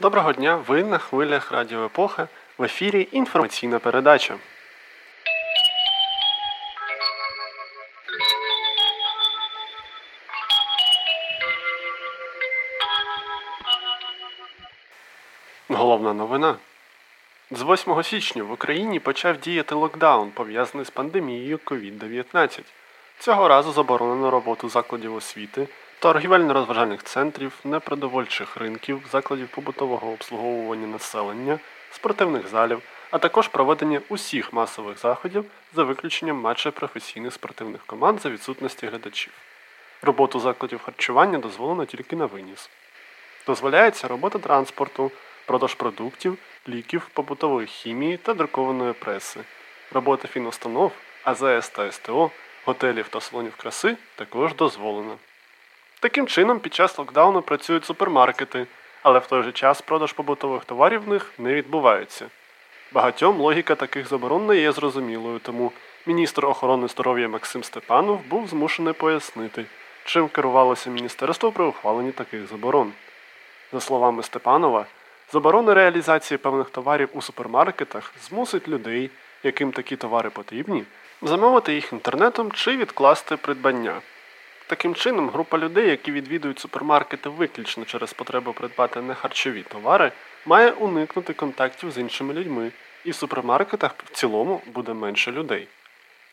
Доброго дня! Ви на хвилях Радіо Епоха в ефірі інформаційна передача. Головна новина. З 8 січня в Україні почав діяти локдаун, пов'язаний з пандемією COVID-19. Цього разу заборонено роботу закладів освіти, торгівельно-розважальних центрів, непродовольчих ринків, закладів побутового обслуговування населення, спортивних залів, а також проведення усіх масових заходів за виключенням матчів професійних спортивних команд за відсутності глядачів. Роботу закладів харчування дозволено тільки на виніс. Дозволяється робота транспорту, продаж продуктів, ліків, побутової хімії та друкованої преси, робота фінустанов, АЗС та СТО, готелів та салонів краси також дозволена. Таким чином, під час локдауну працюють супермаркети, але в той же час продаж побутових товарів в них не відбувається. Багатьом логіка таких заборон не є зрозумілою, тому міністр охорони здоров'я Максим Степанов був змушений пояснити, чим керувалося міністерство при ухваленні таких заборон. За словами Степанова, заборона реалізації певних товарів у супермаркетах змусить людей, яким такі товари потрібні, замовити їх інтернетом чи відкласти придбання. Таким чином, група людей, які відвідують супермаркети виключно через потребу придбати нехарчові товари, має уникнути контактів з іншими людьми, і в супермаркетах в цілому буде менше людей.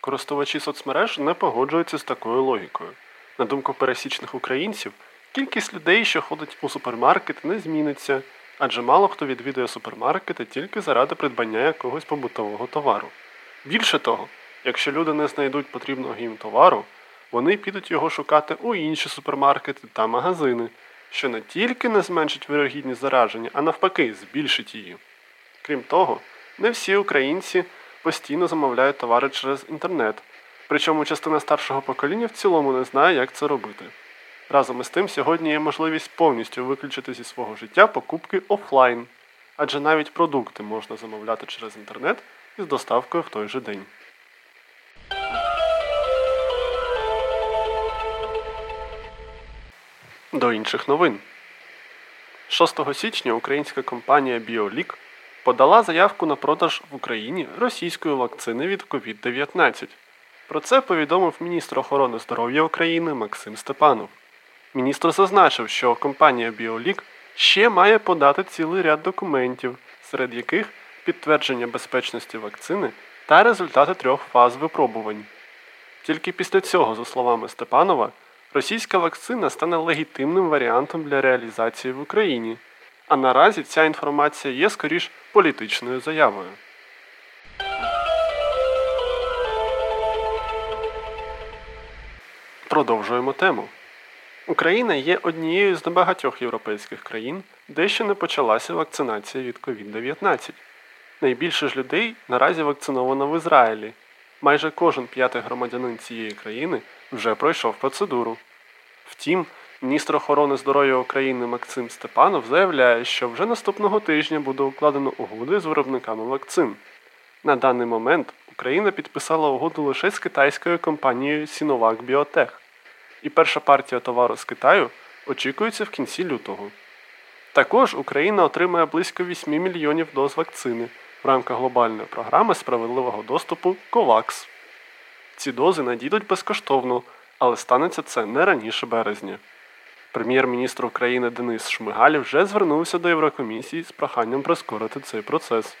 Користувачі соцмереж не погоджуються з такою логікою. На думку пересічних українців, кількість людей, що ходить у супермаркет, не зміниться, адже мало хто відвідує супермаркети тільки заради придбання якогось побутового товару. Більше того, якщо люди не знайдуть потрібного їм товару, вони підуть його шукати у інші супермаркети та магазини, що не тільки не зменшить вирогідність зараження, а навпаки, збільшить її. Крім того, не всі українці постійно замовляють товари через інтернет, причому частина старшого покоління в цілому не знає, як це робити. Разом із тим, сьогодні є можливість повністю виключити зі свого життя покупки офлайн, адже навіть продукти можна замовляти через інтернет із доставкою в той же день. До інших новин. 6 січня українська компанія BioLeak подала заявку на продаж в Україні російської вакцини від COVID-19. Про це повідомив міністр охорони здоров'я України Максим Степанов. Міністр зазначив, що компанія BioLeak ще має подати цілий ряд документів, серед яких підтвердження безпечності вакцини та результати трьох фаз випробувань. Тільки після цього, за словами Степанова, російська вакцина стане легітимним варіантом для реалізації в Україні, а наразі ця інформація є скоріш політичною заявою. Продовжуємо тему. Україна є однією з небагатьох європейських країн, де ще не почалася вакцинація від COVID-19. Найбільше ж людей наразі вакциновано в Ізраїлі. Майже кожен п'ятий громадянин цієї країни вже пройшов процедуру. Втім, міністр охорони здоров'я України Максим Степанов заявляє, що вже наступного тижня буде укладено угоди з виробниками вакцин. На даний момент Україна підписала угоду лише з китайською компанією Sinovac Biotech, і перша партія товару з Китаю очікується в кінці лютого. Також Україна отримає близько 8 мільйонів доз вакцини в рамках глобальної програми справедливого доступу COVAX. Ці дози надійдуть безкоштовно, але станеться це не раніше березня. Прем'єр-міністр України Денис Шмигаль вже звернувся до Єврокомісії з проханням прискорити цей процес.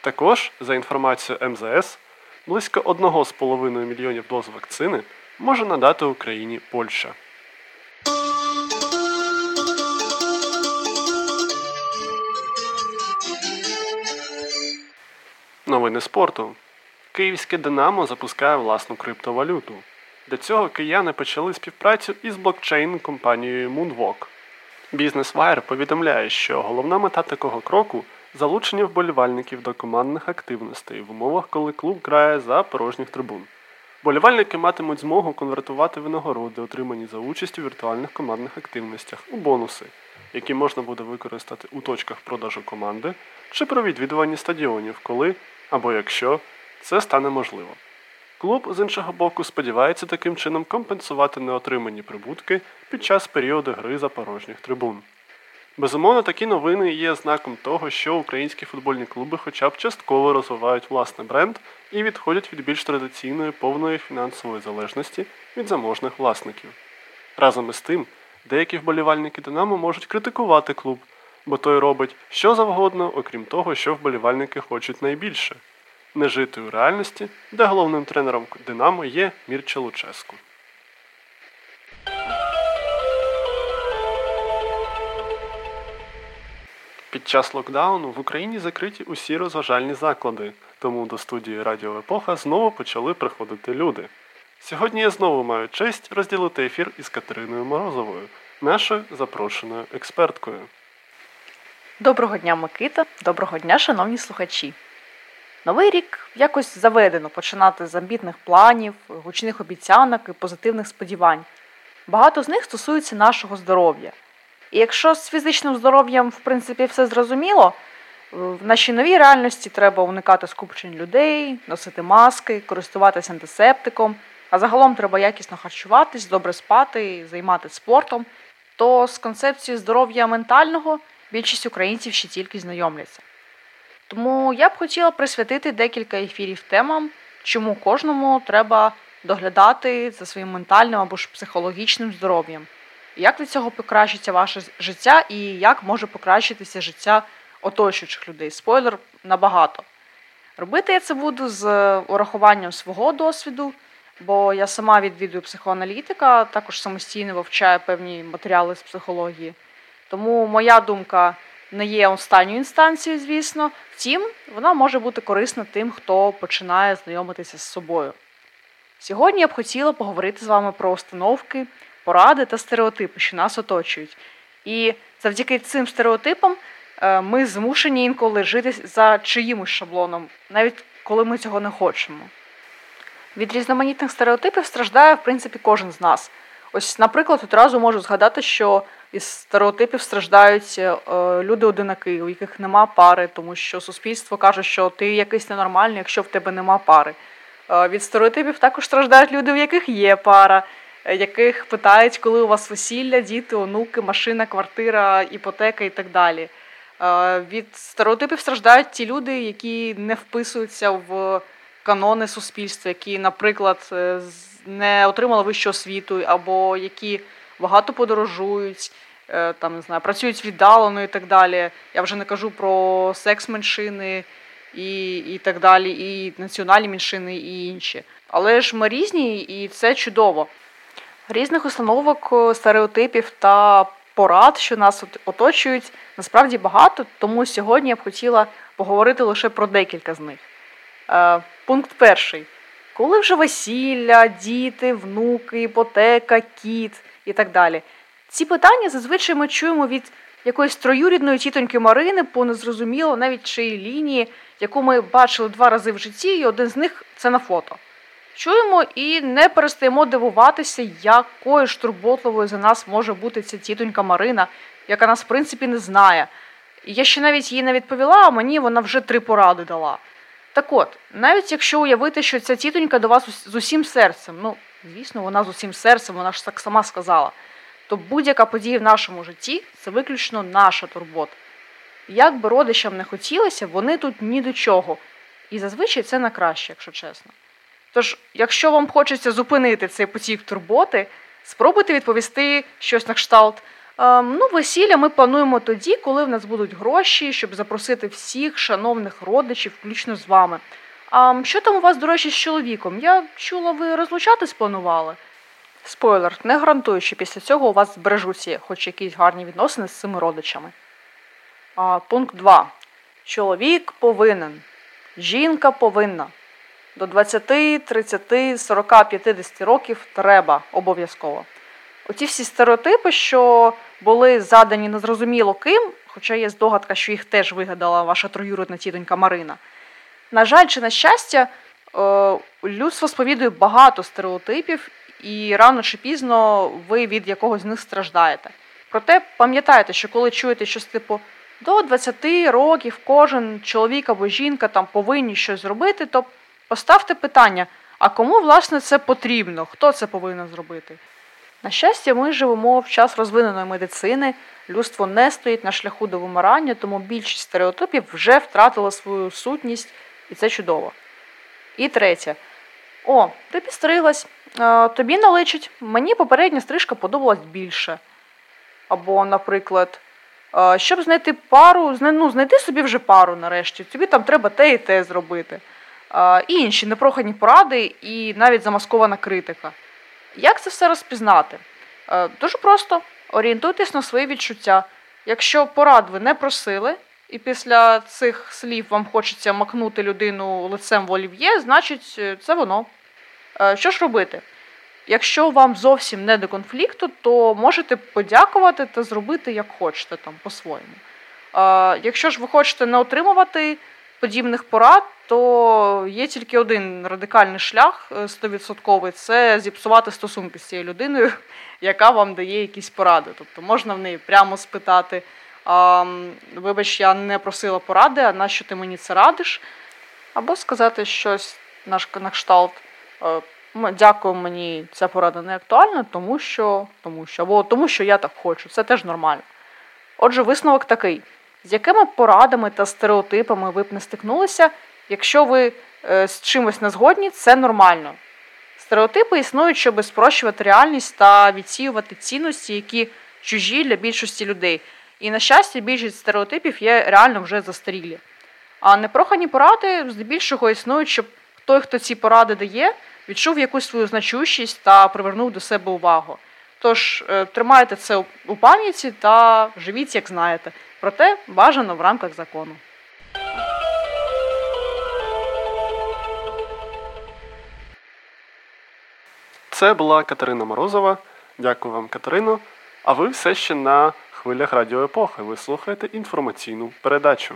Також, за інформацією МЗС, близько 1,5 мільйонів доз вакцини може надати Україні Польща. Новини спорту. Київське Динамо запускає власну криптовалюту. Для цього кияни почали співпрацю із блокчейн-компанією Moonwalk. Бізнес Wire повідомляє, що головна мета такого кроку залучення вболівальників до командних активностей в умовах, коли клуб грає за порожніх трибун. Болівальники матимуть змогу конвертувати винагороди, отримані за участь у віртуальних командних активностях, у бонуси, які можна буде використати у точках продажу команди чи при відвідуванні стадіонів, коли або якщо це стане можливо. Клуб, з іншого боку, сподівається таким чином компенсувати неотримані прибутки під час періоду гри за порожніх трибун. Безумовно, такі новини є знаком того, що українські футбольні клуби хоча б частково розвивають власний бренд і відходять від більш традиційної повної фінансової залежності від заможних власників. Разом із тим, деякі вболівальники Динамо можуть критикувати клуб, бо той робить що завгодно, окрім того, що вболівальники хочуть найбільше не жити реальності, де головним тренером Динамо є Мірча Луческу. Під час локдауну в Україні закриті усі розважальні заклади, тому до студії Радіо Епоха знову почали приходити люди. Сьогодні я знову маю честь розділити ефір із Катериною Морозовою, нашою запрошеною експерткою. Доброго дня, Микита, доброго дня, шановні слухачі. Новий рік якось заведено починати з амбітних планів, гучних обіцянок і позитивних сподівань. Багато з них стосуються нашого здоров'я. Якщо з фізичним здоров'ям, в принципі, все зрозуміло, в нашій новій реальності треба уникати скупчень людей, носити маски, користуватися антисептиком, а загалом треба якісно харчуватись, добре спати, займатися спортом, то з концепцією здоров'я ментального більшість українців ще тільки знайомляться. Тому я б хотіла присвятити декілька ефірів темам, чому кожному треба доглядати за своїм ментальним або ж психологічним здоров'ям як від цього покращиться ваше життя і як може покращитися життя оточуючих людей. Спойлер набагато. Робити я це буду з урахуванням свого досвіду, бо я сама відвідую психоаналітика, також самостійно вивчаю певні матеріали з психології. Тому моя думка не є останньою інстанцією, звісно. Втім, вона може бути корисна тим, хто починає знайомитися з собою. Сьогодні я б хотіла поговорити з вами про установки, поради та стереотипи, що нас оточують. І завдяки цим стереотипам е, ми змушені інколи жити за чиїмось шаблоном, навіть коли ми цього не хочемо. Від різноманітних стереотипів страждає, в принципі, кожен з нас. Ось, наприклад, одразу можу згадати, що із стереотипів страждають е, люди-одинаки, у яких нема пари, тому що суспільство каже, що ти якийсь ненормальний, якщо в тебе нема пари. Е, від стереотипів також страждають люди, у яких є пара, яких питають, коли у вас весілля, діти, онуки, машина, квартира, іпотека і так далі. Е, від стереотипів страждають ті люди, які не вписуються в канони суспільства, які, наприклад, е, не отримали вищу освіту, або які багато подорожують, там не знаю, працюють віддалено і так далі. Я вже не кажу про секс-меншини і і так далі, і національні меншини, і інші. Але ж ми різні, і це чудово. Різних установок, е, стереотипів та порад, що нас оточують, насправді багато, тому сьогодні я б хотіла поговорити лише про декілька з них. Е, Пункт перший. Коли вже весілля, діти, внуки, іпотека, кіт і так далі. Ці питання зазвичай ми чуємо від якоїсь троюрідної тітоньки Марини по незрозуміло навіть чиї лінії, яку ми бачили два рази в житті, і один з них це на фото чуємо і не перестаємо дивуватися, якою ж турботливою за нас може бути ця тітонька Марина, яка нас, в принципі, не знає. Я ще навіть їй не відповіла, а мені вона вже три поради дала. Так от, навіть якщо уявити, що ця тітонька до вас з усім серцем, ну, звісно, вона з усім серцем, вона ж так сама сказала, то будь-яка подія в нашому житті це виключно наша турбота. Як би родичам не хотілося, вони тут ні до чого. І зазвичай це на краще, якщо чесно. Тож, якщо вам хочеться зупинити цей потік турботи, спробуйте відповісти щось на кшталт. Ем, ну, весілля ми плануємо тоді, коли в нас будуть гроші, щоб запросити всіх шановних родичів, включно з вами. А що там у вас, до речі, з чоловіком? Я чула, ви розлучатись планували? Спойлер, не гарантую, що після цього у вас збережуться хоч якісь гарні відносини з цими родичами. А, Пункт 2. Чоловік повинен. Жінка повинна до 20, 30, 40, 50 років треба обов'язково. Оці всі стереотипи, що були задані незрозуміло ким, хоча є здогадка, що їх теж вигадала ваша троюродна тітонька Марина. На жаль, чи на щастя, Е, людство сповідує багато стереотипів, і рано чи пізно ви від якогось з них страждаєте. Проте пам'ятайте, що коли чуєте щось типу до 20 років кожен чоловік або жінка там повинні щось зробити, то поставте питання: а кому власне це потрібно? Хто це повинен зробити? На щастя, ми живемо в час розвиненої медицини, людство не стоїть на шляху до вимирання, тому більшість стереотипів вже втратила свою сутність, і це чудово. І третє. О, ти підстриглась, тобі наличить, мені попередня стрижка подобалась більше. Або, наприклад, щоб знайти пару, ну, знайти собі вже пару нарешті, тобі там треба те і те зробити. І інші непрохані поради, і навіть замаскована критика. Як це все розпізнати? Дуже просто орієнтуйтесь на свої відчуття. Якщо порад ви не просили, і після цих слів вам хочеться макнути людину лицем в олів'є, значить е, це воно. Що ж робити? Якщо вам зовсім не до конфлікту, то можете подякувати та зробити як хочете там по-своєму. Якщо ж ви хочете не отримувати подібних порад, то є тільки один радикальний шлях 100% е, це зіпсувати стосунки з цією людиною, яка вам дає якісь поради. Тобто можна в неї прямо спитати: вибач, я не просила поради, а нащо ти мені це радиш? Або сказати щось на кшталт. «Е, дякую, мені ця порада не актуальна, тому що, тому що, або тому що я так хочу. Це теж нормально. Отже, висновок такий: з якими порадами та стереотипами ви б не стикнулися, якщо ви е, з чимось не згодні, це нормально. Стереотипи існують, щоб спрощувати реальність та відсіювати цінності, які чужі для більшості людей. І, на щастя, більшість стереотипів є реально вже застарілі. А непрохані поради здебільшого існують, щоб той, хто ці поради дає, відчув якусь свою значущість та привернув до себе увагу. Тож е, тримайте це у пам'яті та живіть, як знаєте, проте бажано в рамках закону. Це була Катерина Морозова. Дякую вам, Катерино. А ви все ще на хвилях Радіо Епохи. Ви слухаєте інформаційну передачу.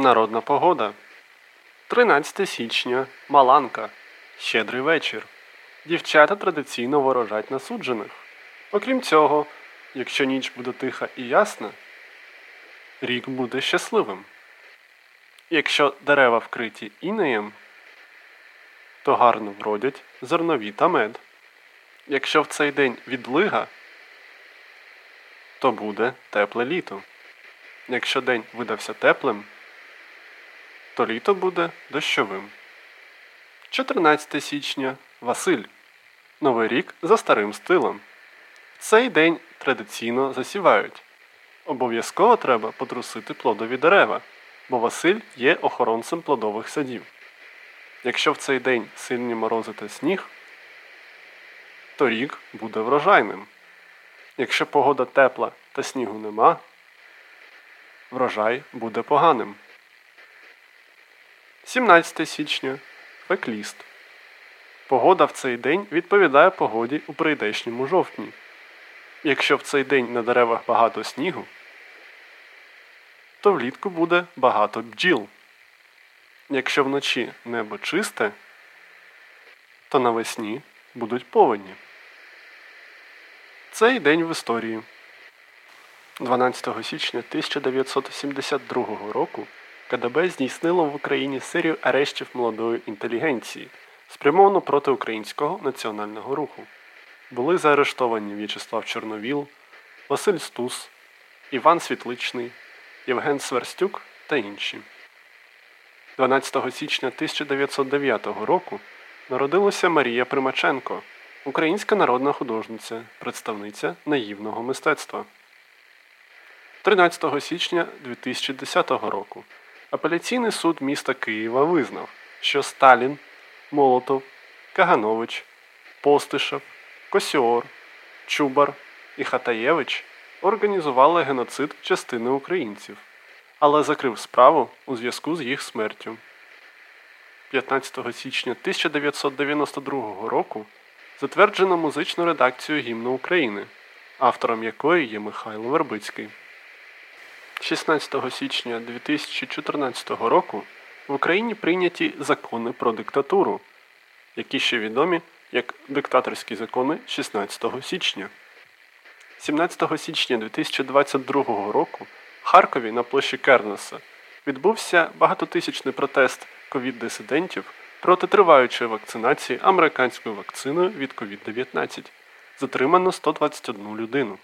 Народна погода. 13 січня. Маланка. Щедрий вечір. Дівчата традиційно ворожать насуджених. Окрім цього, якщо ніч буде тиха і ясна, рік буде щасливим. Якщо дерева вкриті інеєм, то гарно вродять зернові та мед. Якщо в цей день відлига, то буде тепле літо. Якщо день видався теплим, то літо буде дощовим. 14 січня Василь. Новий рік за старим стилем. Цей день традиційно засівають. Обов'язково треба потрусити плодові дерева, бо Василь є охоронцем плодових садів. Якщо в цей день сильні морози та сніг, то рік буде врожайним. Якщо погода тепла та снігу нема, врожай буде поганим. 17 січня фекліст. Погода в цей день відповідає погоді у прийдешньому жовтні. Якщо в цей день на деревах багато снігу, то влітку буде багато бджіл. Якщо вночі небо чисте, то навесні будуть повені. Цей день в історії. 12 січня 1972 року КДБ здійснило в Україні серію арештів молодої інтелігенції, спрямовану проти українського національного руху. Були заарештовані В'ячеслав Чорновіл, Василь Стус, Іван Світличний, Євген Сверстюк та інші. 12 січня 1909 року народилася Марія Примаченко, українська народна художниця, представниця наївного мистецтва. 13 січня 2010 року апеляційний суд міста Києва визнав, що Сталін, Молотов, Каганович, Постишев. Косіор, Чубар і Хатаєвич організували геноцид частини українців, але закрив справу у зв'язку з їх смертю. 15 січня 1992 року затверджено музичну редакцію гімну України, автором якої є Михайло Вербицький. 16 січня 2014 року в Україні прийняті закони про диктатуру, які ще відомі як диктаторські закони 16 січня. 17 січня 2022 року в Харкові на площі Кернеса відбувся багатотисячний протест ковід-дисидентів проти триваючої вакцинації американською вакциною від COVID-19. Затримано 121 людину.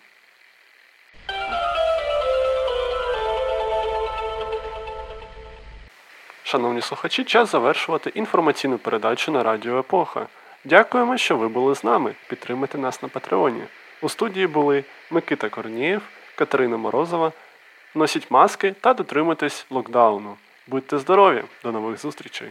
Шановні слухачі, час завершувати інформаційну передачу на Радіо Епоха. Дякуємо, що ви були з нами. Підтримайте нас на Патреоні. У студії були Микита Корнієв, Катерина Морозова. Носіть маски та дотримуйтесь локдауну. Будьте здорові! До нових зустрічей!